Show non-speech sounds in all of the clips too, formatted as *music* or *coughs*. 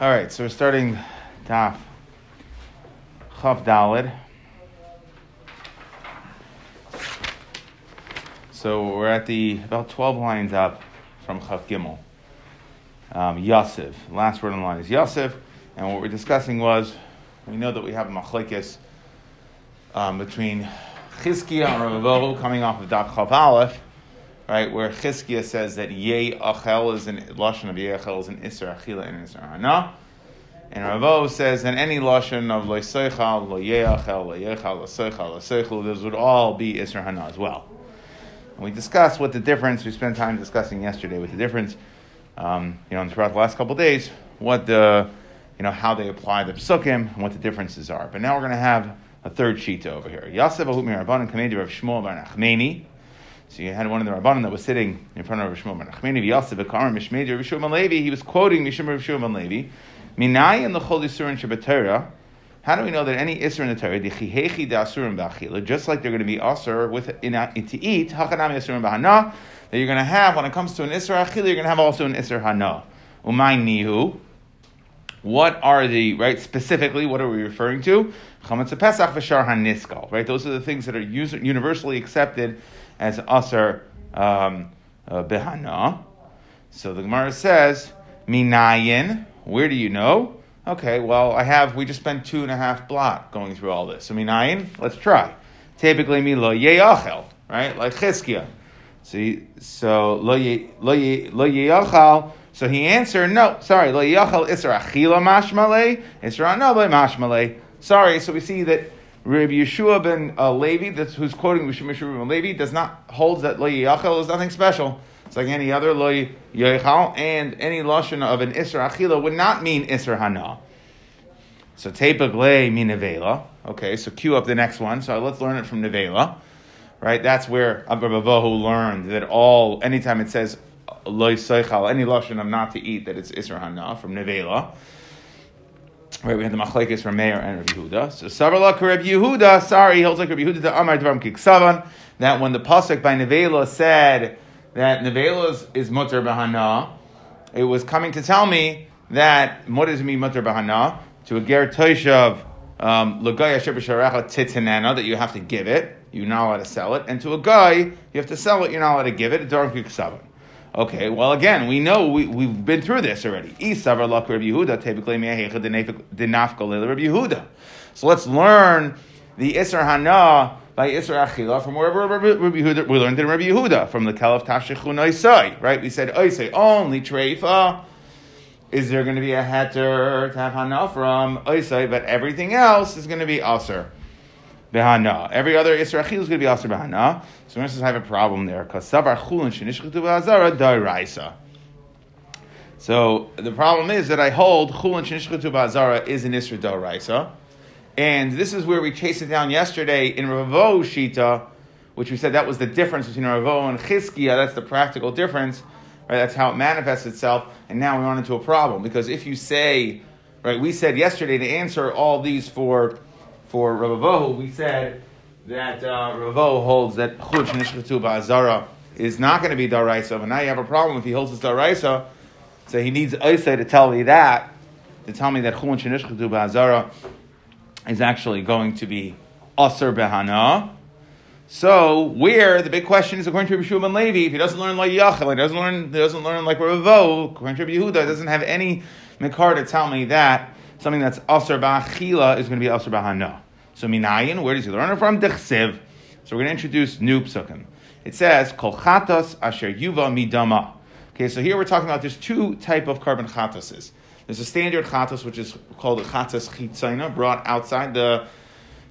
All right, so we're starting Daf Chav Dalid. So we're at the about twelve lines up from Chav Gimel. Um, Yosef, last word the line is Yosef, and what we're discussing was we know that we have a machlekes um, between Chizkiah and Ravavu coming off of Daf Chav Aleph right? Where Chizkiah says that Yei Achel is an lashon of Yei Achel is an Isser Achila and Isser Hana. And Ravo says that any lashon of Lo Seichal, Lo Yei Achel, Lo Yeichal, Lo Seichal, Lo Seichel, those would all be Isser Hana as well. And we discussed what the difference. We spent time discussing yesterday what the difference. Um, you know, throughout the last couple days, what the you know how they apply the psukim and what the differences are. But now we're going to have a third sheet over here. Yasef Ahut Mirabban Kamedi Rav Shmuel Bar Nachmeni. So you had one of the Rabbanim that was sitting in front of Rav Shmuel ben v'Yasef v'Karim Mishmedi Rav Levi. He was quoting Mishum Rav Shmuel ben Levi. Minayin l'chol yisurin shabbatera. How do we know that any isur in the Torah, the chihechi asurim b'achila, just like they're going to be asur with in, in, to eat, hakanami asurim b'hana, that you're going to have when it comes to an isur achila, you're going to have also an isur hana. Umay nihu. What are the right specifically? What are we referring to? Chametz Pesach v'shar haniskal. Right, those are the things that are universally accepted as Asar um, uh, Behana. So the Gemara says, Minayin, where do you know? Okay, well, I have, we just spent two and a half block going through all this. So Minayin, let's try. Typically, me lo yeyachel, right? Like Chizkiah. See, so lo yeyachal. So he answered, no, sorry, lo yeyachal isra achila mashmale, isra no mashmale. Sorry, so we see that Rabbi Yeshua ben uh, Levi, that's who's quoting Rabbi Yeshua ben Levi, does not holds that lo yachal is nothing special. It's like any other lo yachal, and any lashon of an isra achila would not mean isra hana. So tepa glei mean nevela. Okay, so cue up the next one. So let's learn it from nevela. Right, that's where Abba learned that all anytime it says lo any lashon of not to eat, that it's isra hana from nevela. Right, we had the machlekes from Meir and Rabbi Yehuda. So Savarla Rabbi Yehuda, sorry, he holds like Rabbi Yehuda to Amar Dvarim Kiksavan, that when the pasuk by Nevela said that Nevela is, is mutter bahana, it was coming to tell me that what does mean mutter bahana? To a ger toishav um, lagaya shebesharecha titanana that you have to give it, you're not allowed to sell it, and to a guy you have to sell it, you're not allowed to give it. Dvarim Kiksavan. Okay, well, again, we know we, we've been through this already. So let's learn the Isra Hana by Isra Achila from wherever Rabbi Yehuda, we learned in Rabbi Yehuda, from the Caliph Tashichun Oisai, right? We said Oisai, only Treifa. Is there going to be a heter to have Hana from Oisai, but everything else is going to be Aser behana. Every other Isra Achil is going to be Aser behana. So we have a problem there because Savar Chulin Shenishchatu Ba'azara Dairaisa. So the problem is that I hold Chulin Shenishchatu Ba'azara is an Isra Dairaisa. And this is where we chased it down yesterday in Ravo Shita, which we said that was the difference between Ravo and Chizkiah. That's the practical difference. Right? That's how it manifests itself. And now we run into a problem because if you say, right, we said yesterday to answer all these for for Ravohu, we said that uh, Ravohu holds that Chud Nishchatu Ba'azara is not going to be Daraisa, but now you have a problem if he holds it's Daraisa, so he needs Isa to tell me that, to tell me that Chud Nishchatu Ba'azara is actually going to be Aser Behana. So, where the big question is, according to Rabbi Shimon Levi, if he doesn't learn like Yachel, he doesn't learn, he doesn't learn like Ravo, according to Yehuda, doesn't have any Mikar to tell me that something that's Asr Ba'achila is going to be Asr Ba'hana. So Minayin, where does he learn it from? Dechsev. So we're going to introduce new psukim. It says, Kol chatas asher yuva midama. Okay, so here we're talking about there's two type of carbon chatases. There's a standard chatas, which is called a chatas chitzayna, brought outside. The,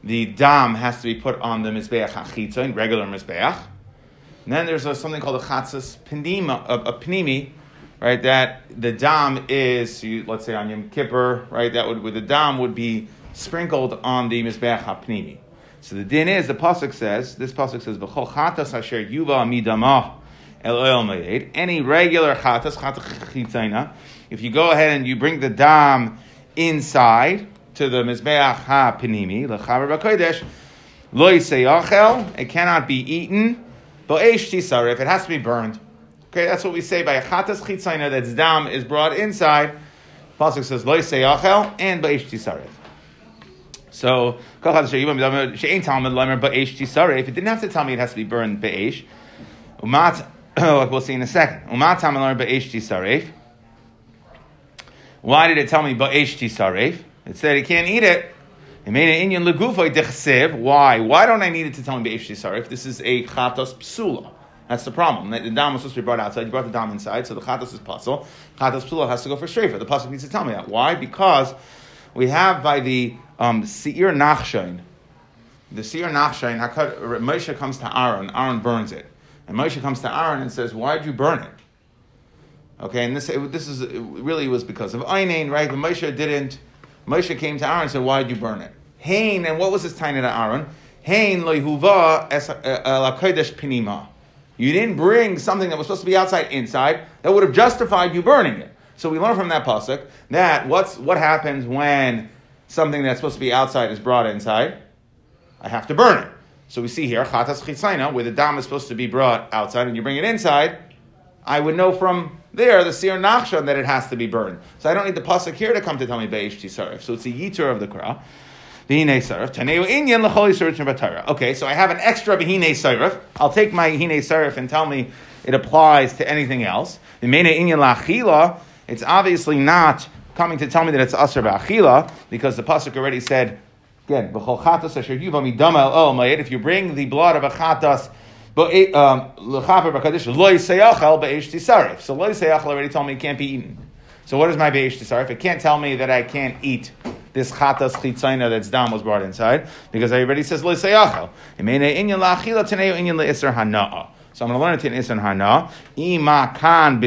the dam has to be put on the mizbeach chitzayn, regular mizbeach. And then there's a, something called a chatas pnima, a, a right? That the dam is, let's say on Yom Kippur, right? That would, with the dam would be sprinkled on the mizbeach hapnimi. So the din is the pasuk says this pasuk says v'chol chatas asher yuva midamah el oil mayed any regular chatas chatas. If you go ahead and you bring the dam inside to the mizbeach hapnimi lechaver b'kodesh lo yisayachel it cannot be eaten. But if it has to be burned. Okay, that's what we say by a chatas chitzayna that's dam is brought inside. Pasuk says loy seyachel and ba'esh tisaref. So she'ain talmud lemer ba'esh If It didn't have to tell me it has to be burned ba'esh. Umat, *coughs* like we'll see in a second. Umat talmud lemer ba'esh tisaref. Why did it tell me ba'esh tisaref? It said he can't eat it. It made an Indian legufay dechsev. Why? Why don't I need it to tell me ba'esh tisaref? This is a chatos psula. That's the problem. The dam was supposed to be brought outside. You brought the dam inside, so the chatos is puzzle. Chatos psula has to go for shrefa. The pasuk needs to tell me that. Why? Because we have by the um, seir nachshain, the seir nachshain. Moshe comes to Aaron. Aaron burns it, and Moshe comes to Aaron and says, "Why'd you burn it?" Okay, and this it, this is it really was because of Einain, right? But Moshe didn't. Moshe came to Aaron and said, "Why'd you burn it?" Hain, and what was his tiny to Aaron? Hain loihuva es la kodesh pinima. You didn't bring something that was supposed to be outside inside that would have justified you burning it. So we learn from that pasuk that what's what happens when something that's supposed to be outside is brought inside. I have to burn it. So we see here chatas chitzayna, where the dam is supposed to be brought outside and you bring it inside. I would know from there the seir nachshan that it has to be burned. So I don't need the pasuk here to come to tell me beish tisarif. So it's a yitur of the Korah. Okay, so I have an extra Behine Sarif. I'll take my Hine Sarif and tell me it applies to anything else. The Mene Inyan Lachila, it's obviously not coming to tell me that it's Asr Ba'achila, because the Pasuk already said, again, B'chol Chatas Asher Yuvam El Mayit. if you bring the blood of a chatas, but um, so loy seyachal already told me it can't be eaten. So what is my beish tisarif? It can't tell me that I can't eat this chatas chitzayna that's dam was brought inside because already says hana'a. So I'm going to learn it in isr hana. Ima kan.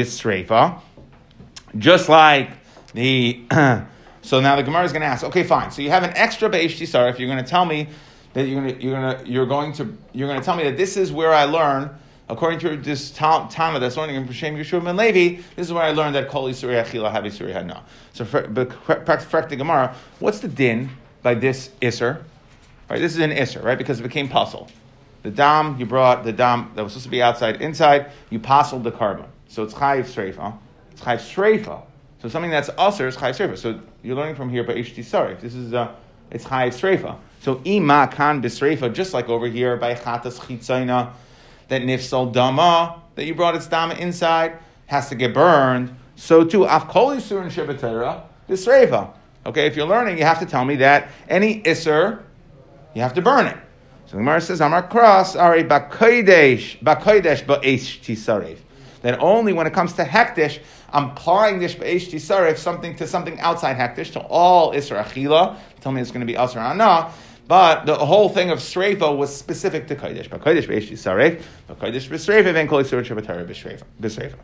Just like the. *clears throat* so now the Gemara is going to ask. Okay, fine. So you have an extra beish tisar. If you're going to tell me that you're going to you're going to you're going to you're going to tell me that this is where I learn according to this Tama that's learning in Shem Yeshua and Levi, this is where I learned that Kol Yisuri Achila Have Yisuri Hadna. So, but the Gemara, what's the din by this Isser? Right, this is an Isser, right? Because it became puzzle. The dam you brought the dam that was supposed to be outside inside. You puzzled the carbon, so it's chayiv streifa. It's chayiv streifa. So something that's usher is chayiv streifa. So you're learning from here by HT Sarif. This is uh, it's chayiv streifa. So ima kan bisreifa, just like over here by chatas chitzayna that nifsal dama, that you brought its dama inside, has to get burned. So too, afkol isur and shibetera, disreva. Okay, if you're learning, you have to tell me that any isur, you have to burn it. So the Gemara says, Amar cross, ari bakodesh, bakodesh ba'esh tisarev. That only when it comes to hektish, I'm applying this ba'esh tisarev, something to something outside hektish, to all isur achila. Tell me it's going to be asr anah. But the whole thing of Sreifa was specific to Kodesh. But Kodesh Beishi Saref, but Kodesh B'Sreifa, and Kol Yisur Shabbatara B'Sreifa.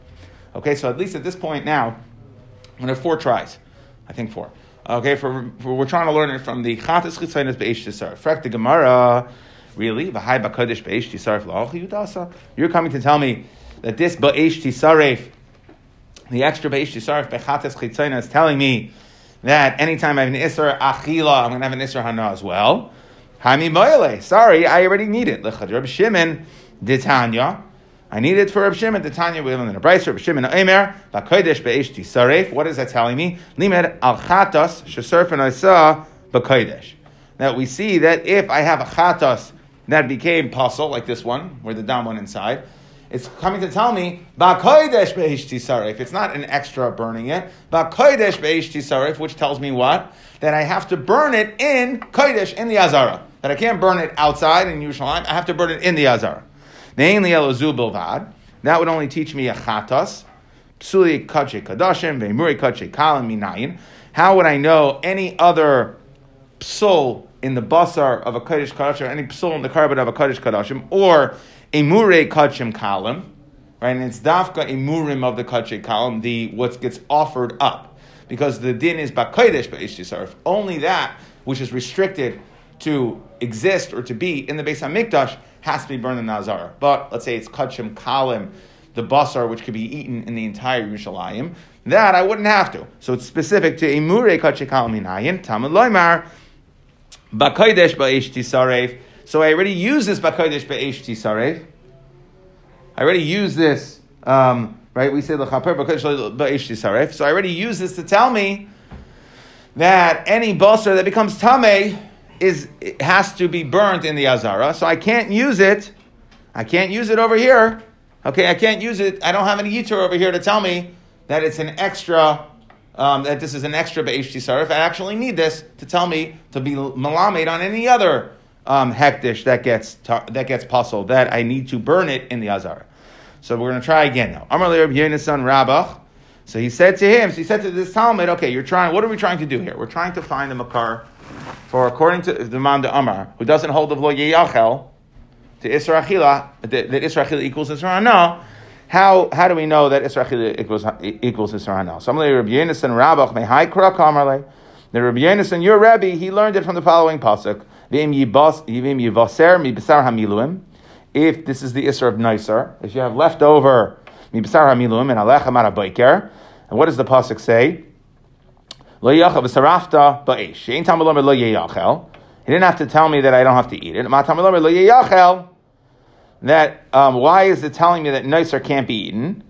Okay, so at least at this point now, I'm going to have four tries. I think four. Okay, for, for we're trying to learn it from the Chatas Chitzainas Beishi Saref. Frek the Gemara, really? V'hai B'Kodesh Beishi Saref La'ochi Yudasa? You're coming to tell me that this Ba'esh Saref, the extra Ba'esh Saref, Bechatas Chitzainas, is telling me that anytime I have an Isra Achila, I'm going to have an Isra Hana as well. Hami Moile. Sorry, I already need it. Lechad Reb Shimon Ditanya. I need it for Reb Shimon tanya We have in a Braisa Reb Shimon Omer Bakodesh Beishti Saref. What is that telling me? Limed Al Chatas and Isa Bakodesh. That we see that if I have a Chatas that became puzzle like this one, where the dam went inside, it's coming to tell me Saref. It's not an extra burning it. Which tells me what? That I have to burn it in Kodesh in the Azara that I can't burn it outside in Yerushalayim. I have to burn it in the Azar. Mainly Elozu Bilvad. That would only teach me a chatas. Psuli kache kadashim, ve'muri kache kalam minayin. How would I know any other psul in the basar of a kaddish kadashim, any psul in the carbon of a kaddish kadashim, or a mure kachim kalam, right? And it's dafka imurim of the kachem kalam, the what gets offered up, because the din is bakaydesh ba'ishtisarif. Only that which is restricted to exist or to be in the Beis Hamikdash has to be burned in Nazar. But let's say it's Kachim Kalim, the basar which could be eaten in the entire Yerushalayim, that I wouldn't have to. So it's specific to Imure Kachim Kalim Inayin, Talmud Loimar, Bakodesh Ba'ish Tisaref. So I already use this Bakodesh Ba'ish Tisaref. I already use this, um, right? We say the Chaper Bakodesh Ba'ish Tisaref. So I already use this to tell me that any basar that becomes tame is it has to be burnt in the azara. So I can't use it. I can't use it over here. Okay, I can't use it. I don't have any yitur over here to tell me that it's an extra. Um, that this is an extra be'eshti sarif. I actually need this to tell me to be malamed on any other um, hektish that gets that gets puzzled that I need to burn it in the azara. So we're going to try again now. Amar Rabbi Yonasan Rabach. So he said to him, so he said to this Talmud, okay, you're trying, what are we trying to do here? We're trying to find a makar for, according to the Man de Amar, who doesn't hold of lo yeyachel, to Isra Achila, that, that Isra Achila equals Isra Hana, how, how do we know that Isra Achila equals, equals Isra Hana? So I'm going to Rabbi Yonasan Rabach, mehai kra kamarle. The Rabbi Yonasan, your Rabbi, he learned it from the following pasuk. If this is the Isra of Neisar, if you have leftover and and what does the pasuk say? Lo yachal v'sarafta ba'esh. Ain't tamalom lo yachal. He didn't have to tell me that I don't have to eat it. Ma tamalom lo yachal. That um, why is it telling me that nicer can't be eaten?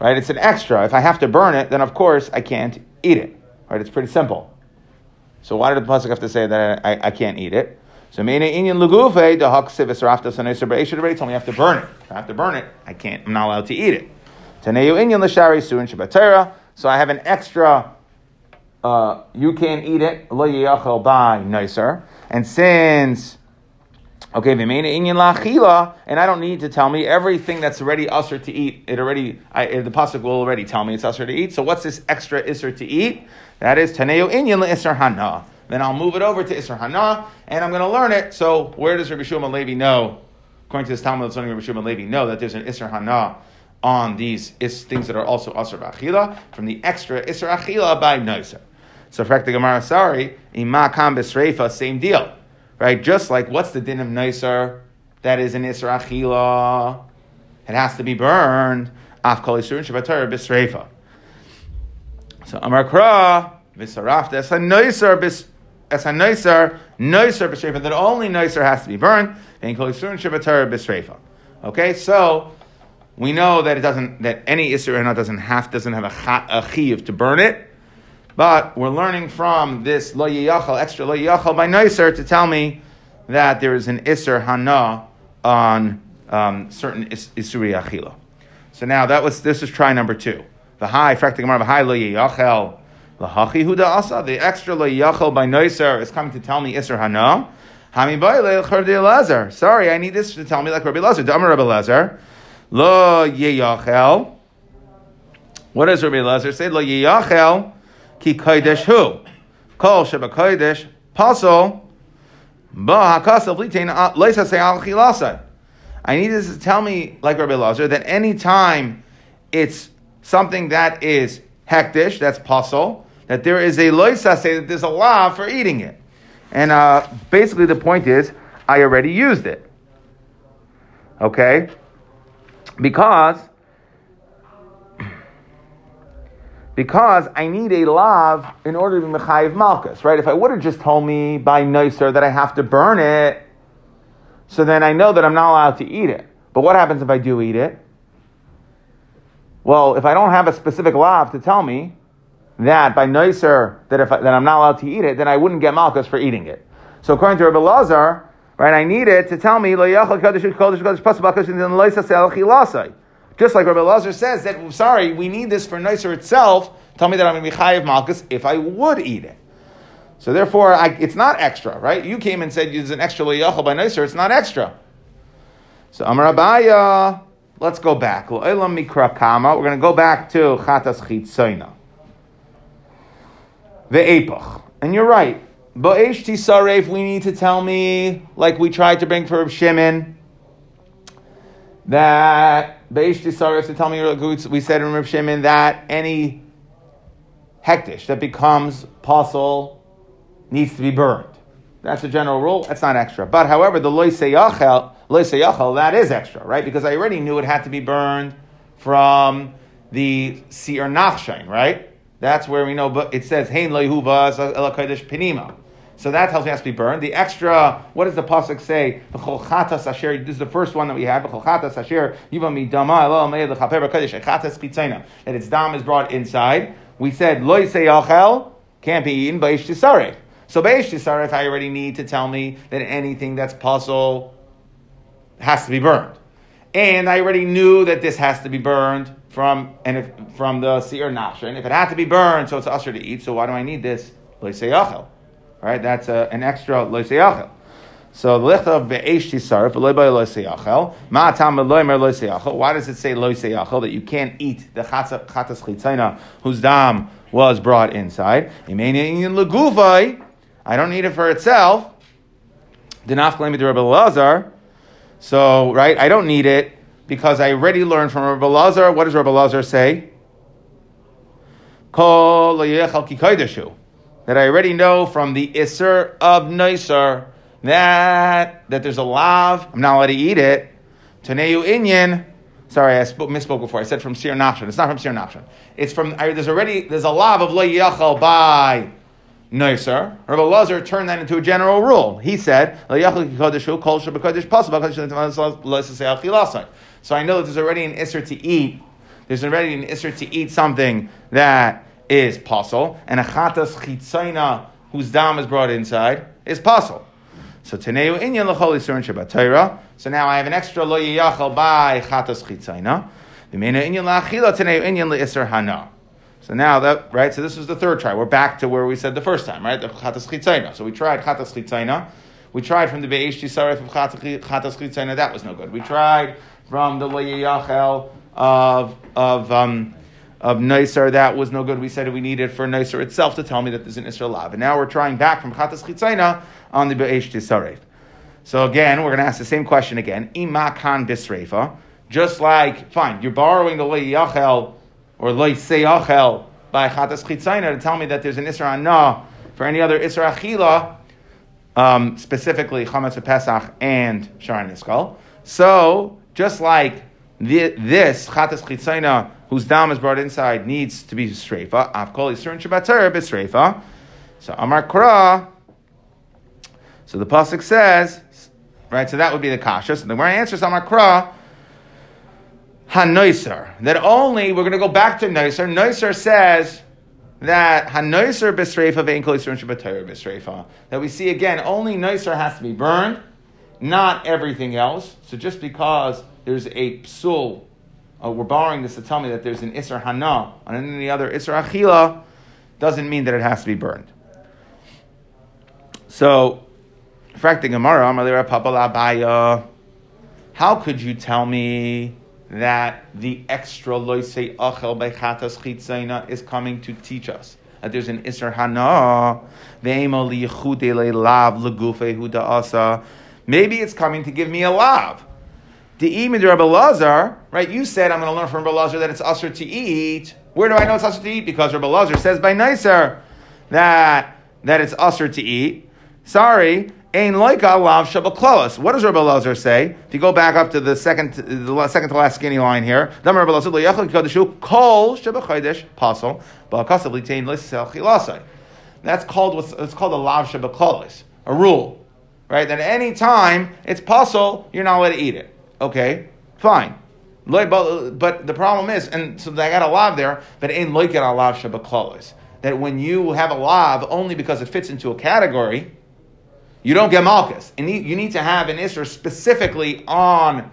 Right? It's an extra. If I have to burn it, then of course I can't eat it. Right? It's pretty simple. So why did the pasuk have to say that I, I can't eat it? So Meina Inyan Lugufe, the Haksivis Rafta Saneser Be'esh should already told me I have to burn it. If I have to burn it, I can't, I'm not allowed to eat it. Taneyu Inyan Lashari Suin Shabbatera. So I have an extra, uh, you can't eat it, Lo Yachel by nicer. And since Okay, v'meina inyan la'achila, and I don't need to tell me everything that's already usher to eat. It already, I, the pasuk will already tell me it's usher to eat. So what's this extra isser to eat? That is taneo inyan la'isser hana. Then I'll move it over to Isser Hana, and I'm going to learn it. So where does Rabbi Shimon Levi know? According to this Talmud, it's only Rabbi Shimon Levi know that there's an Isser Hana on these is, things that are also Asr Achila from the extra Isser Achila by Noiser. So, the Gemara, sorry, Imakam Besreifa, same deal, right? Just like what's the din of Noiser that is an Achila? It has to be burned. Af Kol Yisurin Shabbatar Besreifa. So, Amar Kra, Visarafta, it's a Noiser Besreifa as a noiser b'shreifa, that only noiser has to be burned, and kol yisurin shabbatar b'shreifa. Okay, so we know that it doesn't, that any isra doesn't have, doesn't have a, a chiv to burn it, but we're learning from this lo yachal, extra lo yachal by noiser to tell me that there is an isser hana on um, certain is, isuri achila. So now that was this is try number two. The high, fraktik the high lo yachal Lahachi huda asa. The extra layachal by noiser is coming to tell me iser hana. Hami Lazar. Sorry, I need this to tell me like Rabbi Lazar. Damar Rabbi Lazar. Lo yeyachel. What does Rabbi Lazar say? Lo yeyachel ki kodesh hu. Kol sheba kodesh pasol. Ba hakasa vlitein leisa se'al chilasa. I need this to tell me, like Rabbi Lazar, that any time it's something that is hektish, that's pasul, that there is a loisa say that there's a law for eating it. And uh, basically, the point is, I already used it. Okay? Because because I need a lav in order to be mechayiv malchus, right? If I would have just told me by nicer that I have to burn it, so then I know that I'm not allowed to eat it. But what happens if I do eat it? Well, if I don't have a specific lav to tell me, that by nicer that if I, that I'm not allowed to eat it, then I wouldn't get malchus for eating it. So according to Rabbi Lazar, right, I need it to tell me just like Rabbi Lazar says that sorry, we need this for nicer itself. Tell me that I'm going to be chayiv malchus if I would eat it. So therefore, I, it's not extra, right? You came and said there's an extra loyachal by nicer. It's not extra. So Amar Abaya, let's go back. We're going to go back to chatas chitzoina the Apach. And you're right. Ba'esh tisaref, we need to tell me, like we tried to bring for Shimon, that Ba'esh tisaref to tell me, we said in Reb Shimon, that any hektish that becomes pasul needs to be burned. That's a general rule. That's not extra. But however, the loy seyachel, loy seyachel, that is extra, right? Because I already knew it had to be burned from the seer nachshain, right? That's where we know, but it says, Hein loihuva kodesh pinima. So that tells me it has to be burned. The extra, what does the pasuk say? This is the first one that we have. That its dam is brought inside. We said loy seyachel. can't be eaten by Ish Tisaref. So by Ish I already need to tell me that anything that's puzzle has to be burned. And I already knew that this has to be burned from and if, from the seer nashrin. If it had to be burned, so it's usher to eat. So why do I need this loiseyachel? All right, that's a, an extra loiseyachel. So the licht of be'esh tisarif v'loy by loiseyachel. Ma tam loimer loiseyachel. Why does it say loiseyachel that you can't eat the chatas chitzayna whose dam was brought inside? legufay. I don't need it for itself. Dinaf claim to Rabbi Lazar. So, right, I don't need it because I already learned from Rabbi Lazar. What does Rabbi Lazar say? That I already know from the Isser of Neisar that, that there's a lav. I'm not allowed to eat it. Taneu Inyan. Sorry, I spoke, misspoke before. I said from Sir Nachshon. It's not from Sir Nachshon. It's from, I, there's already, there's a lav of Lo Yachal by Noiser, Rabbi Lazar turned that into a general rule. He said, So I know that there's already an isser to eat. There's already an isser to eat something that is possible, and a chatas chitzayna whose dam is brought inside is possible. So teneu inyan l'chol yisurin shabbat So now I have an extra lo yiyachal by chatas chitzayna. V'meina inyan la'achila teneu inyan le'isser hana. So now that right, so this was the third try. We're back to where we said the first time, right? The chatas chitzayna. So we tried chatas chitzayna. We tried from the beish tisaref of chatas chitzayna. That was no good. We tried from the leyachel of of um, of nicer. That was no good. We said we needed for nicer itself to tell me that there's an Israel lav. And now we're trying back from chatas chitzayna on the beish tisaref. So again, we're going to ask the same question again. Imakan bisrefa. Just like, fine, you're borrowing the leyachel or loy seyachel by chatas chitzayna to tell me that there's an isra anah for any other isra achila, um, specifically chametz pesach and sharon niskal. So just like the, this chatas chitzayna whose dam is brought inside needs to be streifa, avkol yisurin shabbater b'streifa. So amar kra. So the pasuk says, right? So that would be the kasha. So the answer is amar kra. Hanoiser. That only, we're going to go back to Noiser. Noiser says that Hanoiser Bisrefa Veinkoiser Shabbatayr Bisrefa. That we see again, only Noiser has to be burned, not everything else. So just because there's a psul, uh, we're borrowing this to tell me that there's an Isser Hana on any other Isser Achila, doesn't mean that it has to be burned. So, Frakti Gemara, how could you tell me that the extra loisei achel by chatas chitzayna is coming to teach us that there's an isra hana liyichude lav legufe huda asa. Maybe it's coming to give me a lav. The imid Rabbi Lazar, right? You said I'm going to learn from Rabbi Lazar that it's usher to eat. Where do I know it's usher to eat? Because Rabbi Lazar says by nicer that that it's usher to eat. Sorry, Ein loika lav shabakloas. What does Rabbi Lazar say? If you go back up to the second, the second to last skinny line here, Dam Rabbi Lazar loyachal kadeshu kol shabachaydesh pasol ba'akasav litain lisel chilasai. That's called what's it's called a lav shabakloas, a rule, right? That any time it's possible, you're not allowed to eat it. Okay, fine. But the problem is, and so they got a lav there, but ain't loikat a lav shabakloas. That when you have a lav only because it fits into a category you don't get malchus. And you need to have an isra specifically on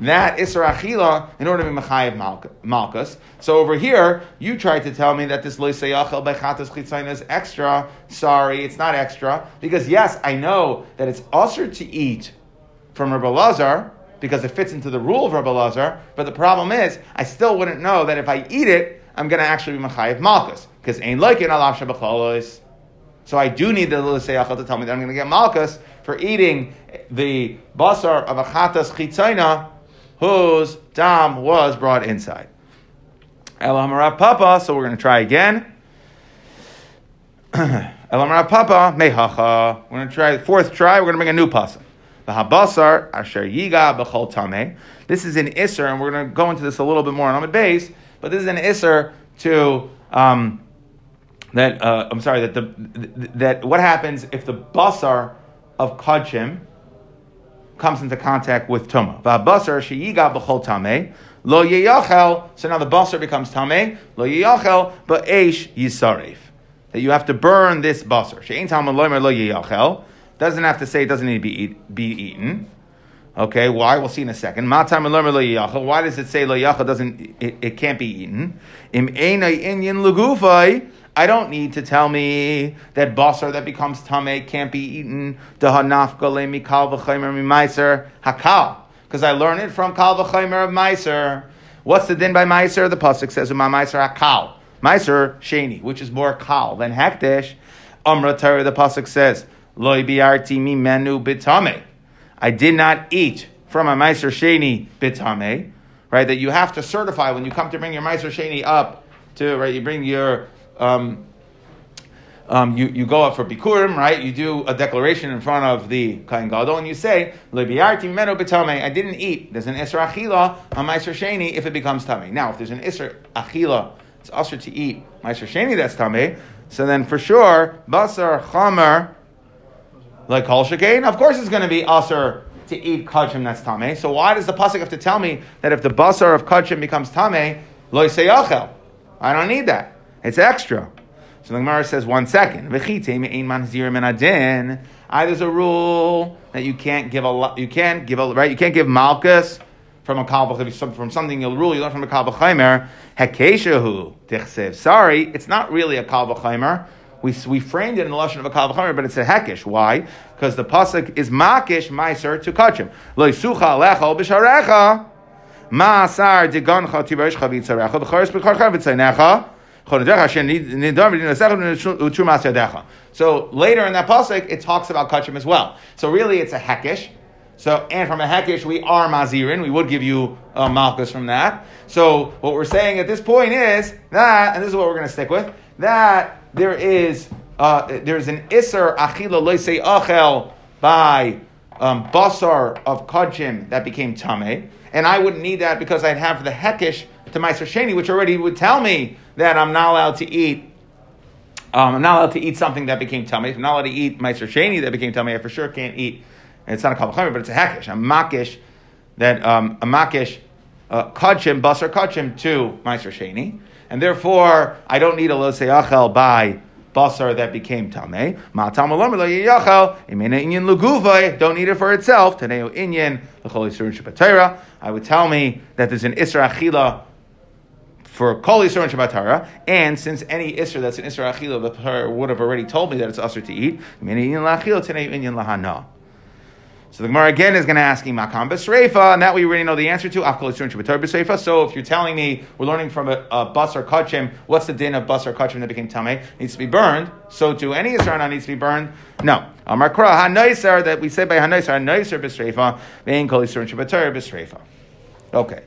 that isra achila in order to be mechayev malchus. So over here, you tried to tell me that this loisayachel bechatas chitzayin is extra. Sorry, it's not extra because yes, I know that it's usher to eat from Rabbi Lazar because it fits into the rule of Rabbi Lazar. But the problem is, I still wouldn't know that if I eat it, I'm going to actually be mechayev malchus because ain't like it alav shabachalos. So I do need the Liseyachal to tell me that I'm going to get Malchus for eating the basar of a chatas chitzayna whose dam was brought inside. Elamarav Papa, so we're going to try again. *clears throat* Elamarav Papa, mehacha. We're going to try the fourth try, we're going to make a new pasuk. The habasar asher yiga b'chol tameh. This is an isser, and we're going to go into this a little bit more on the base, but this is an isser to um, that uh, I'm sorry that the that what happens if the basar of kachim comes into contact with tuma. Basar sheyiga b'chol tameh lo yiyachel. So now the basar becomes tameh lo yiyachel, but eish yisarif. that you have to burn this basar. She'ain talmud loimer lo yiyachel. Doesn't have to say it doesn't need to be, eat, be eaten. Okay, why? We'll see in a second. Matam. Why does it say lo yiyachel doesn't, it, it can't be eaten? Inyan. I don't need to tell me that basar that becomes tame can't be eaten. Dehanafka mi kal v'chaymer hakal. Because I learn it from kal v'chaymer of meiser. What's the din by meiser? The pasuk says uma meiser hakal. Meiser sheni, which is more kal than hekdesh. Amra Torah, the pasuk says bitame. I did not eat from a meiser sheni bitame. Right, that you have to certify when you come to bring your meiser sheni up to right. You bring your um, um, you, you go up for Bikurim, right? You do a declaration in front of the Kain Gadol and you say, I didn't eat. There's an Isra Achila on Meiser Sheni if it becomes Tame. Now, if there's an Isra Achila, it's also to eat Meiser Sheni that's Tame, so then for sure, Basar Chamer, like Kol Shekain, of course it's going to be Asr to eat Kachim that's Tame. So why does the Pasuk have to tell me that if the Basar of Kachim becomes Tame, Loi Seyachel? I don't need that. It's extra. So the Gemara says, one second. I, there's a rule that you can't give a you can't give a right you can't give malchus from a kal from something you'll rule you learn from a kal v'chaimer hekeshahu tichsev. Sorry, it's not really a kal. We, we framed it in the lashon of a kal but it's a hekish. Why? Because the pasuk is makish meiser to kachim. Lo yisucha alecha b'sharecha ma'asar digancha tiberesh chavitzarecha b'charis b'charcha v'tzaynecha so later in that pasuk, it talks about kachim as well. So really, it's a hekish. So and from a hekish, we are mazirin. We would give you uh, malchus from that. So what we're saying at this point is that, and this is what we're going to stick with, that there is uh, there's an iser achila loisei achel by um, basar of kachim that became tame, and I wouldn't need that because I'd have the hekish to Meiser Sheni, which already would tell me that I'm not allowed to eat. Um, I'm not allowed to eat something that became tummy. I'm not allowed to eat Meiser Sheni that became tummy. I for sure can't eat. And it's not a kavachamer, but it's a hekish, a makish that um, a makish uh, kachim basar kachim to Meiser Sheni, and therefore I don't need a lo loseyachel by basar that became tameh. Ma'atam alam lo yiyachel imena inyan luguvay. Don't need it for itself. Taneo inyan l'chol yisurin shabbatayra. I would tell me that there's an isra achila for Kol Yisur and and since any Isra that's an Isra Achila, the would have already told me that it's Asr to eat, so the Gemara again is going to ask him Makam Besreifa, and that we already know the answer to. So if you're telling me we're learning from a, a or Kachim, what's the din of bus or Kachim that became Tameh? Needs to be burned. So do any Yisrael needs to be burned? No. Amar Kra HaNoiser that we say by HaNoiser, HaNoiser Besreifa, Vein Kol Besreifa. Okay.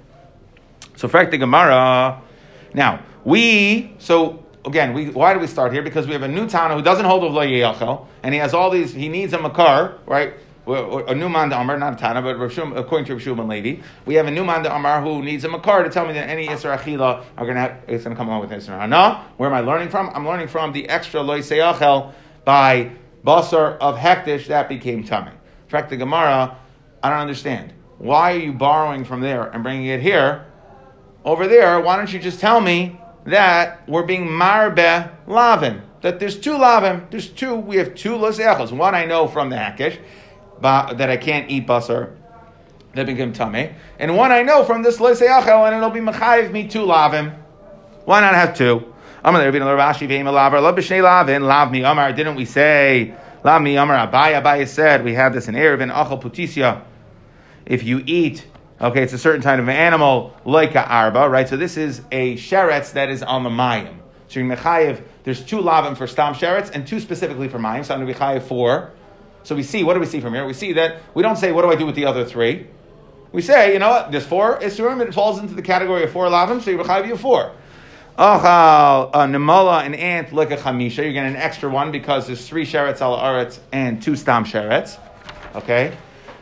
So, fact the Gemara. Now, we, so again, we, why do we start here? Because we have a new Tana who doesn't hold of Lo Yechel, and he has all these, he needs a Makar, right? Uh, a new man de Amar, not a Tana, but according to Rashum and Levi, we have a new man de Amar who needs a Makar to tell me that any Isra Achila are going to it's going to come along with Isra Hana. Where am I learning from? I'm learning from the extra Lo Yechel by Basar of Hektish that became Tame. In fact, the Gemara, I don't understand. Why are you borrowing from there and bringing it here? over there, why don't you just tell me that we're being marbe lavin? That there's two lavim, there's two, we have two losechos. One I know from the hakish, that I can't eat basar, that become tummy. And one I know from this losechel, and it'll be mechayiv me two lavim. Why not have two? Amar Rashi ve'im lavar lo b'shnei lavin lav mi Amar. Didn't we say lav mi Amar? Abai Abai said we have this in Erev Achal Putisia. If you eat Okay, it's a certain kind of animal, like a arba, right? So this is a sheretz that is on the mayim. So in Mechayev, there's two lavim for stam sheretz and two specifically for mayim. So I'm Mechayev four. So we see, what do we see from here? We see that we don't say, what do I do with the other three? We say, you know what, there's four isurim, it falls into the category of four lavim, so you Mechayev you four. Achal, a nemala, an ant, like a chamisha, you're getting an extra one because there's three sheretz al aretz and two stam sheretz. Okay?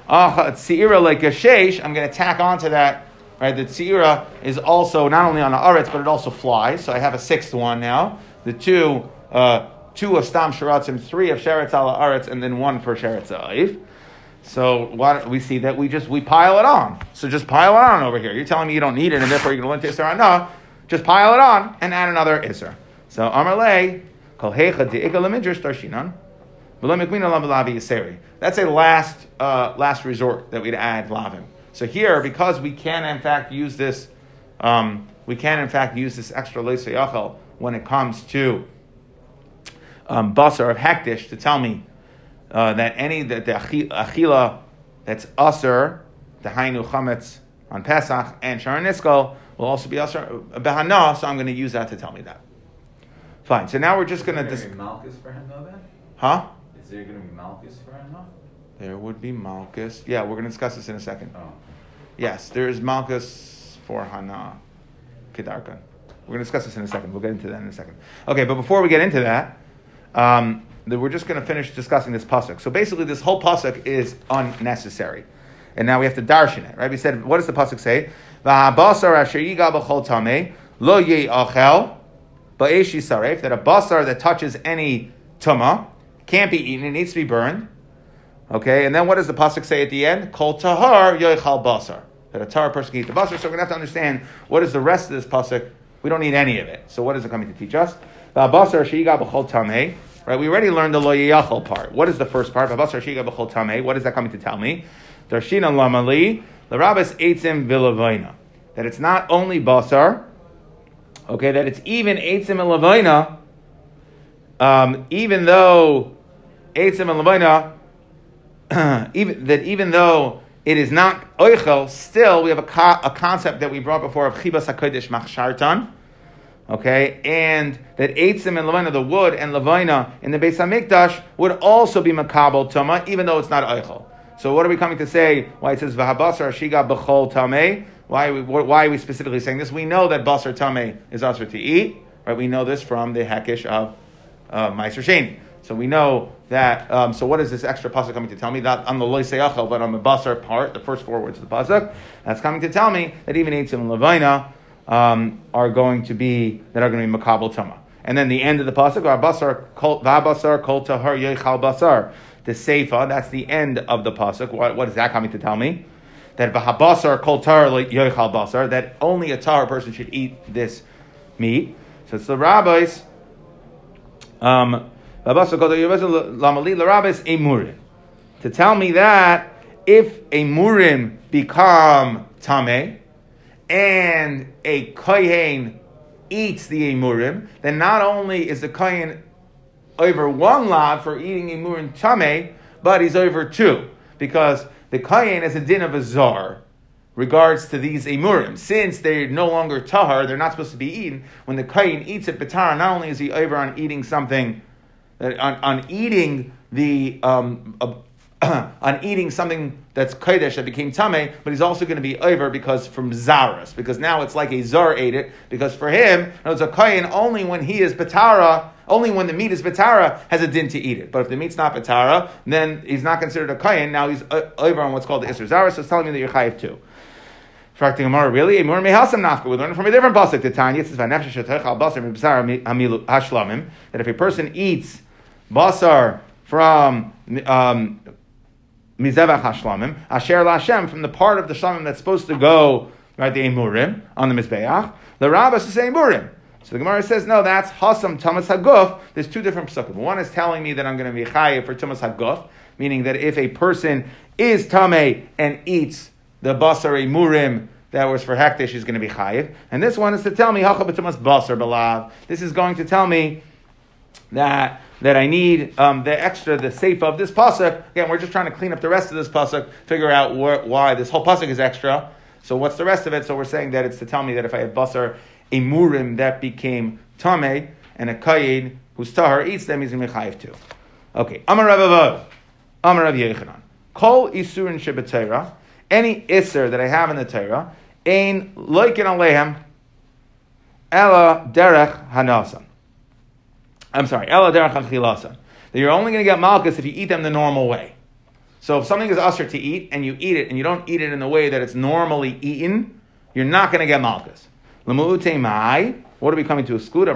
tzira like a sheish, I'm going to tack onto that. Right, the tzira is also not only on the aretz, but it also flies. So I have a sixth one now. The two, uh, two of stam sharatzim, three of sheretz ala aretz, and then one for sheretz aif. So why we see that we just we pile it on. So just pile it on over here. You're telling me you don't need it, and therefore you're going to learn to isra. No, just pile it on and add another isra. So amarle Kol hecha de'ika lemidrash darshinan. That's a last uh, last resort that we'd add lavim. So here, because we can in fact use this, um, we can in fact use this extra leisayachel when it comes to um, basar of hektish to tell me uh, that any that the achila that's usher, the hainu chametz on Pesach and Sharon will also be usher behana. So I'm going to use that to tell me that. Fine. So now we're just going to. Dis- Malchus for him though then? Huh? Is there going to be Malchus for him though? There would be Malchus. Yeah, we're going to discuss this in a second. Oh. Yes, there is Malchus for Hana Kedarkan. We're going to discuss this in a second. We'll get into that in a second. Okay, but before we get into that, um, we're just going to finish discussing this pasuk. So basically, this whole pasuk is unnecessary, and now we have to darshan it. Right? We said, what does the pasuk say? Lo ye'achel ba'eshi saref. That a basar that touches any tuma can't be eaten; it needs to be burned. Okay, and then what does the pasuk say at the end? Kol tahar yoichal basar. That a tahar person can eat the basar. So we're going to have to understand what is the rest of this pasuk. We don't need any of it. So what is it coming to teach us? Right, we already learned the lo yachal part. What is the first part? Basar shiga b'chol tameh. What is that coming to tell me? Darshina lamali l'rabas eitzim v'lavoina. That it's not only basar. Okay, that it's even eitzim and. Um, even though eitzim and *clears throat* even, that even though it is not oichel, still we have a, co- a concept that we brought before of chibas hakodesh machshartan. Okay, and that eitzim and levina, the wood and levina in the Beis Hamikdash would also be makabel tuma, even though it's not oichel. So what are we coming to say? Why it says v'habasar shiga b'chol tameh? Why are we, why are we specifically saying this? We know that basar tameh is also to eat, right? We know this from the hekish of uh, Meiser Sheni. So we know that. Um, so what is this extra pasuk coming to tell me? That on the loy seyachel, but on the basar part, the first four words of the pasuk, that's coming to tell me that even eitzim and levina um, are going to be that are going to be makabel tama. And then the end of the pasuk, basar v'abasar kol tahar yechal basar. The seifa, that's the end of the pasuk. What, what is that coming to tell me? That v'habasar kol tahar yechal basar. That only a tahar person should eat this meat. So it's the rabbis. Um, to tell me that if a murim become tame and a kohen eats the emurim, then not only is the kohen over one lot for eating a murim tame, but he's over two because the kohen is a din of a zar regards to these emurim. Since they're no longer tahar, they're not supposed to be eaten. When the kohen eats it betar, not only is he over on eating something on, on eating the um, uh, *clears throat* on eating something that's kodesh that became tame, but he's also going to be over because from zaras, because now it's like a zar ate it, because for him, it's a kohen only when he is batara, only when the meat is batara has a din to eat it. But if the meat's not batara, then he's not considered a kohen. Now he's uh, over on what's called the isser zaras. So it's telling me that you're chayiv too. Fracting Gemara, really? Emor mehasam nafka. We learn from a different pasuk. The Tanya that if a person eats basar from um, mizevach hashlamim, asher lashem from the part of the shlamim that's supposed to go right the emurim on the mizbeach. The rabbis is emurim. So the Gemara says, no, that's hasam tamas haguf. There's two different psukim. One is telling me that I'm going to be chayiv for tamas haguf, meaning that if a person is tame and eats the basar emurim that was for hektish, he's going to be chayiv. And this one is to tell me hacha b'tamas basar belav. This is going to tell me that that I need um, the extra, the safe of this pasuk. Again, we're just trying to clean up the rest of this pasuk, figure out wh- why this whole pasuk is extra. So what's the rest of it? So we're saying that it's to tell me that if I have basar, a murim that became tame, and a kayid whose tahar eats them, he's going to be too. Okay, Amar Rav Amar Rav Yechanan. Kol isurin shebetera, any iser that I have in the Torah, ein loikin alehem, ela derech hanasan. I'm sorry, that you're only going to get malchus if you eat them the normal way. So if something is usher to eat and you eat it and you don't eat it in the way that it's normally eaten, you're not going to get malchus. mai. What are we coming to exclude?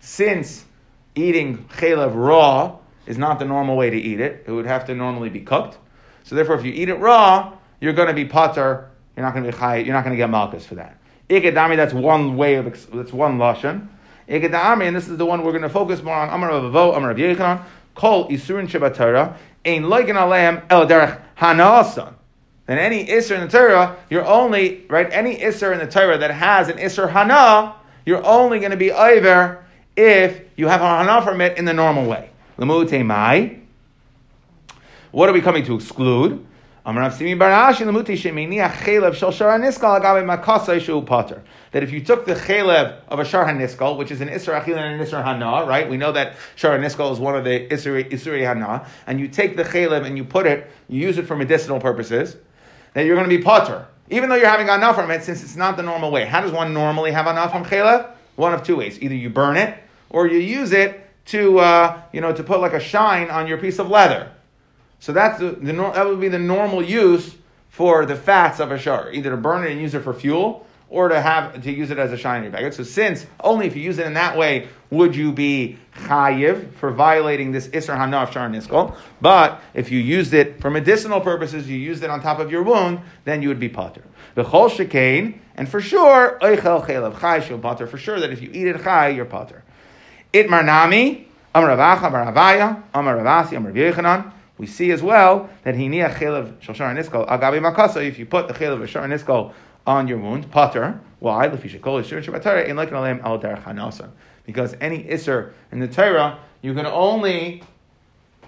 Since eating chelev raw is not the normal way to eat it, it would have to normally be cooked. So therefore, if you eat it raw, you're going to be pater. You're not going to be chai. You're not going to get malchus for that. Ikadami, that's one way of, that's one lashon. Ikadami, and this is the one we're going to focus more on. Amar Rav Avo, Amar Yechanan, Kol Isurin Shabbat Ein Loikin Aleim El Derech Hanaasan. Then any Isser in the Torah, you're only, right, any Isser in the Torah that has an Isser Hana, you're only going to be over if you have a Hana from it in the normal way. Lemute Mai. What are we coming to exclude? That if you took the chalev of a shar haniskal, which is an isra achil and an isra hana, right? We know that shar haniskal is one of the isra isra hana, and you take the chalev and you put it, you use it for medicinal purposes, that you're going to be potter, even though you're having enough from it, since it's not the normal way. How does one normally have enough from chalev? One of two ways: either you burn it, or you use it to, uh, you know, to put like a shine on your piece of leather. So that's the, the, that would be the normal use for the fats of a shar, either to burn it and use it for fuel, or to have to use it as a shiny bag. So since only if you use it in that way would you be chayiv for violating this isra hana of shar but if you used it for medicinal purposes, you used it on top of your wound, then you would be potter. The chol shekain, and for sure oichel chelav chay shul potter. For sure that if you eat it chay, you're potter. Itmar nami amar Ravacha, amar Yechanan. We see as well that he nia chelav shal niskol agabi makasa. If you put the chelav of shar niskol on your wound, potter. Why? Because any isser in the Torah, you can only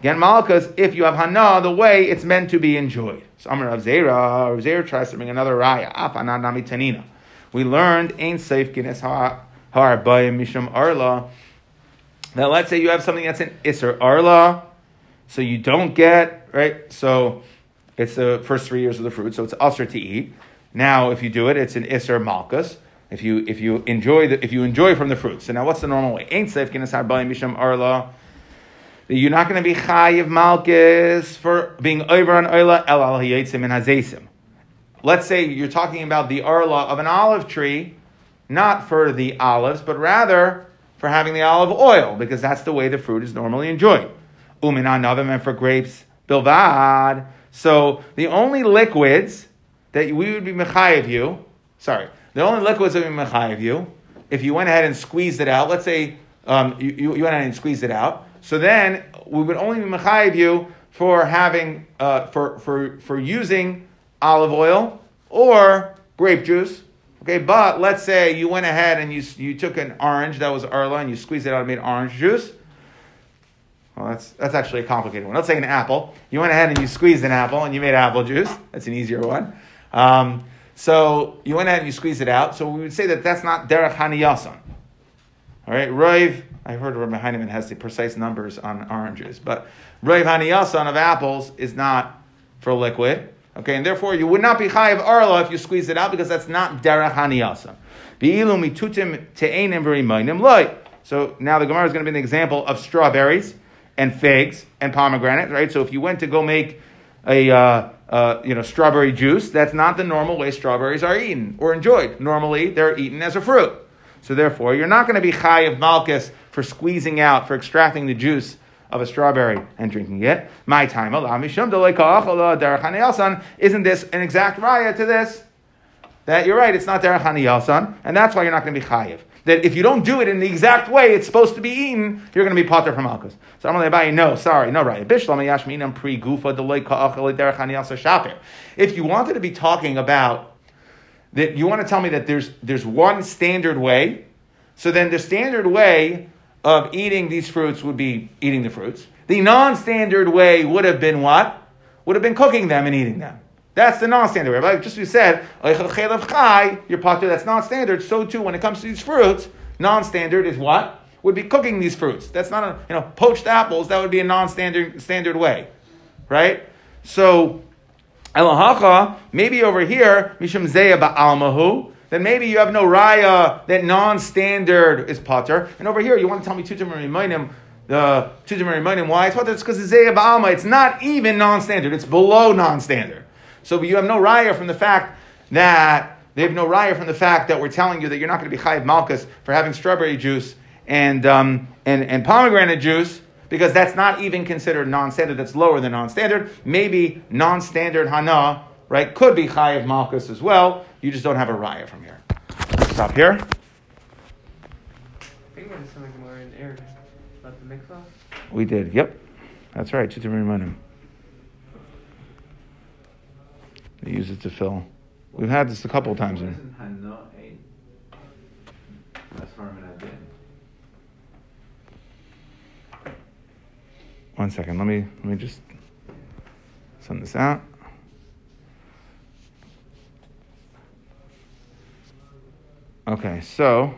get malchus if you have hana the way it's meant to be enjoyed. So Amar Rav Zera, Rav Zera tries to bring another raya. nami tanina. We learned ain't safe guinness har bayim mishum arla. Now let's say you have something that's an isser arla so you don't get, right? So it's the first three years of the fruit, so it's usher to eat. Now, if you do it, it's an isser malchus. If you if you enjoy the, if you enjoy from the fruit. So now, what's the normal way? Ain't safe kinesar misham arla. You're not going to be chayiv malchus for being over on oila el al and hazesim. Let's say you're talking about the arla of an olive tree, not for the olives, but rather for having the olive oil, because that's the way the fruit is normally enjoyed uminan navim, and for grapes, bilvad. So the only liquids that we would be mechayiv you, sorry, the only liquids that we mechayiv you, if you went ahead and squeezed it out, let's say um, you, you, went ahead and squeezed it out, so then we would only be mechayiv you for having, uh, for, for, for using olive oil or grape juice. Okay, but let's say you went ahead and you, you took an orange that was Arla and you squeezed it out and made orange juice. Well, that's, that's actually a complicated one. Let's say an apple. You went ahead and you squeezed an apple and you made apple juice. That's an easier one. Um, so you went ahead and you squeezed it out. So we would say that that's not derech haniyasan. All right, Rav, I heard Rabbi Heinemann has the precise numbers on oranges, but Rav haniyasan of apples is not for liquid. Okay, and therefore you would not be high of arla if you squeeze it out because that's not derech haniyasan. So now the Gemara is going to be an example of strawberries and figs and pomegranate, right? So if you went to go make a uh, uh, you know strawberry juice, that's not the normal way strawberries are eaten or enjoyed. Normally, they're eaten as a fruit. So therefore, you're not going to be high of malchus for squeezing out, for extracting the juice of a strawberry and drinking it. My time, isn't this an exact raya to this? That you're right, it's not derech haniyasan, and that's why you're not going to be chayiv that if you don't do it in the exact way it's supposed to be eaten, you're going to be potter from Malchus. So I'm to no, sorry, no, right. If you wanted to be talking about that, you want to tell me that there's there's one standard way. So then the standard way of eating these fruits would be eating the fruits. The non-standard way would have been what? Would have been cooking them and eating them. That's the non-standard way. Like just we said, your potter, that's non-standard. So too, when it comes to these fruits, non-standard is what? Would be cooking these fruits. That's not a, you know, poached apples, that would be a non-standard standard way. Right? So, Elahacha, maybe over here, Mishum Zeya Ba'almahu, then maybe you have no raya that non-standard is potter. And over here, you want to tell me tutum remainim, the tutum remainim, why? It's potter, it's because it's Zeya Ba'alma. It's not even non-standard, it's below non-standard. So you have no raya from the fact that they have no raya from the fact that we're telling you that you're not going to be chayiv malchus for having strawberry juice and, um, and, and pomegranate juice because that's not even considered non-standard. That's lower than non-standard. Maybe non-standard hana, right, could be chayiv malchus as well. You just don't have a raya from here. stop here. I think there's something more in there about the mikvah. We did. Yep, that's right. Chitim Rimanim. They use it to fill. We've had this a couple of times. In. Wasn't Hano a That's Harmon Adin. One second. Let me let me just send this out. Okay, so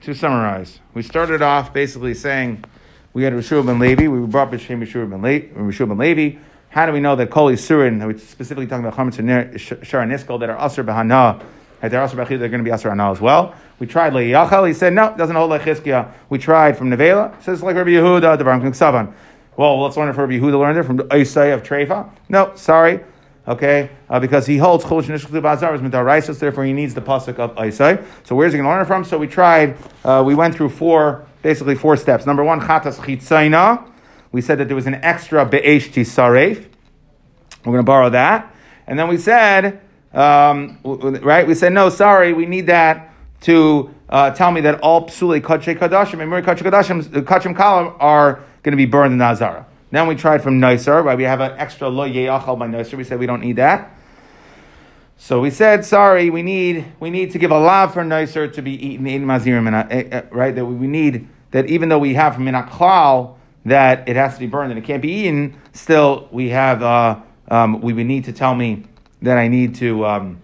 to summarize, we started off basically saying we had Rishua ben Levi, we brought B'Shem Rishua ben Le- Rishua ben Levi. How do we know that Kol Yisurin, we're specifically talking about Chametz and Shara Niskal, that are Asr Bahana, that they're Asr Bachid, they're going to be Asr Anal as well. We tried Le'yachal, he said, no, doesn't hold like Chizkiah. We tried from Nevela, says like Rabbi Yehuda, the Baram Savan. Well, let's learn it from Rabbi Yehuda, learned it from Isai of Treifa. No, sorry. Okay, uh, because he holds Chol Shnishkul Bazar is Midaraisos, therefore he needs the pasuk of Isai. So where's he going to learn it from? So we tried, uh, we went through four, basically four steps. Number one, Chatas Chitzaina. We said that there was an extra Be'esh Tisaref. We're going to borrow that. And then we said, um, right, we said, no, sorry, we need that to uh, tell me that all psuli kachay kadashim and muri kachay kadashim, kachim kalam are going to be burned in the Azara. Then we tried from Nicer, right? We have an extra lo yeachal by Nicer. We said we don't need that. So we said, sorry, we need we need to give a lav for Nicer to be eaten in mazirim, right? That we need that even though we have from minaklal that it has to be burned and it can't be eaten, still we have uh, um, we would need to tell me that I need to, um,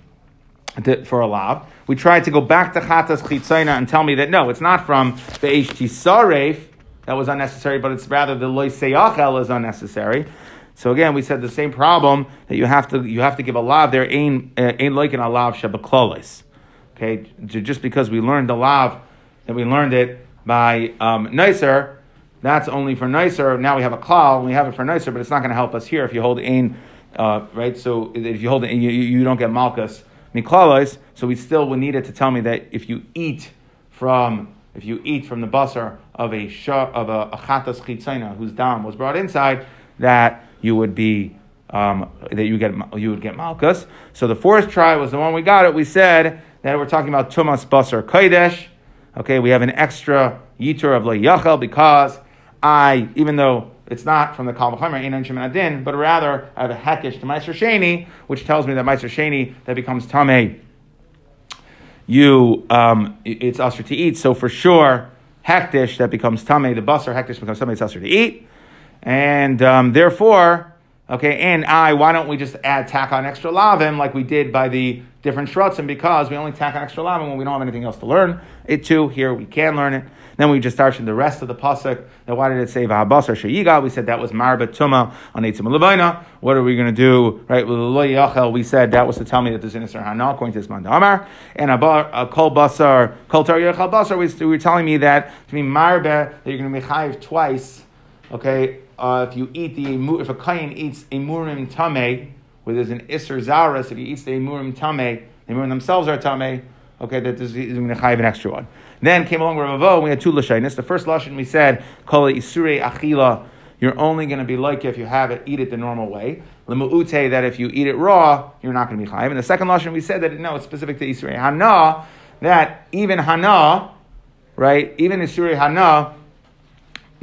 for a lav. We tried to go back to chatas chitzayna and tell me that no, it's not from the HT saref that was unnecessary, but it's rather the loy seyachel is unnecessary. So again, we said the same problem that you have to you have to give a lav there ain't ain't like an alav shabaklolis. Okay, just because we learned the lav that we learned it by um, nicer, that's only for nicer. Now we have a klal, we have it for nicer, but it's not going to help us here if you hold ain, uh, right? So if you hold it, you, you don't get malchus miklalos. So we still would need it to tell me that if you eat from if you eat from the basar of a shah, of a, a chitzayna whose dam was brought inside, that you would be um, that you get you would get malchus. So the fourth try was the one we got it. We said that we're talking about tumas basar kodesh. Okay, we have an extra yitur of yachal because I, even though it's not from the Kal V'chomer, Einan Shemin Adin, but rather I have a hekesh to Meiser Sheni, which tells me that Meiser Sheni that becomes Tameh you um, it's usher to eat. So for sure, hektish that becomes tummy. The basar hektish becomes tummy. It's usher to eat, and um, therefore, okay. And I, why don't we just add tack on extra lavim like we did by the different shrotzim? Because we only tack on extra lavim when we don't have anything else to learn it to. Here we can learn it. Then we just started the rest of the pasuk. Now, why did it say v'habasar sheyiga? We said that was marba tuma on eitzim levaina. What are we going to do? Right with yachel, we said that was to tell me that there's isra hana according to this man Amar and a kol basar kol tar yachel basar. We were telling me that to be marba that you're going to be chayiv twice. Okay, uh, if you eat the if a kain eats a murim tame, where there's an isser zaras, if he eats the murim tame, the murim themselves are tame. Okay, that is going to chayiv an extra one. Then came along with Ravo, we had two Lashainis. The first Lashon we said, Kol Isure Achila, you're only going to be like if you have it, eat it the normal way. Lemu'ute, that if you eat it raw, you're not going to be chayiv. And the second Lashon we said that, no, it's specific to Isure Hana, that even Hana, right, even Isure Hana,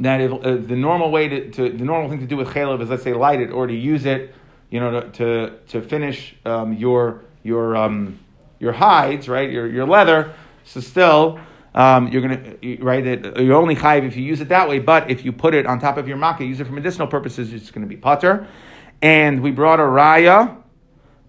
that if, uh, the normal way to, to, the normal thing to do with chalev is let's say light it or to use it, you know, to to, to finish um, your your um, your hides, right, your your leather. So still, um, you're gonna right that you're only chayiv if you use it that way. But if you put it on top of your makkah, use it for medicinal purposes, it's going to be putter. And we brought a raya.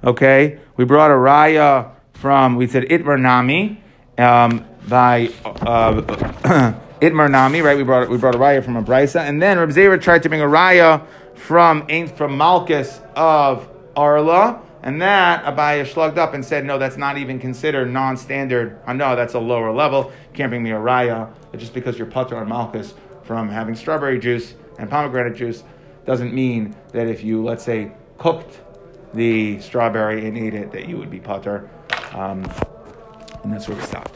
Okay, we brought a raya from we said itmar nami um, by uh, *coughs* itmar nami. Right, we brought we brought a raya from a Braisa, and then Reb Zera tried to bring a raya from from Malchus of Arla. And that Abaya slugged up and said, no, that's not even considered non-standard. I know that's a lower level. Can't bring me a raya. Just because you're putter or malchus from having strawberry juice and pomegranate juice doesn't mean that if you, let's say, cooked the strawberry and ate it, that you would be putter. Um, and that's where we stopped.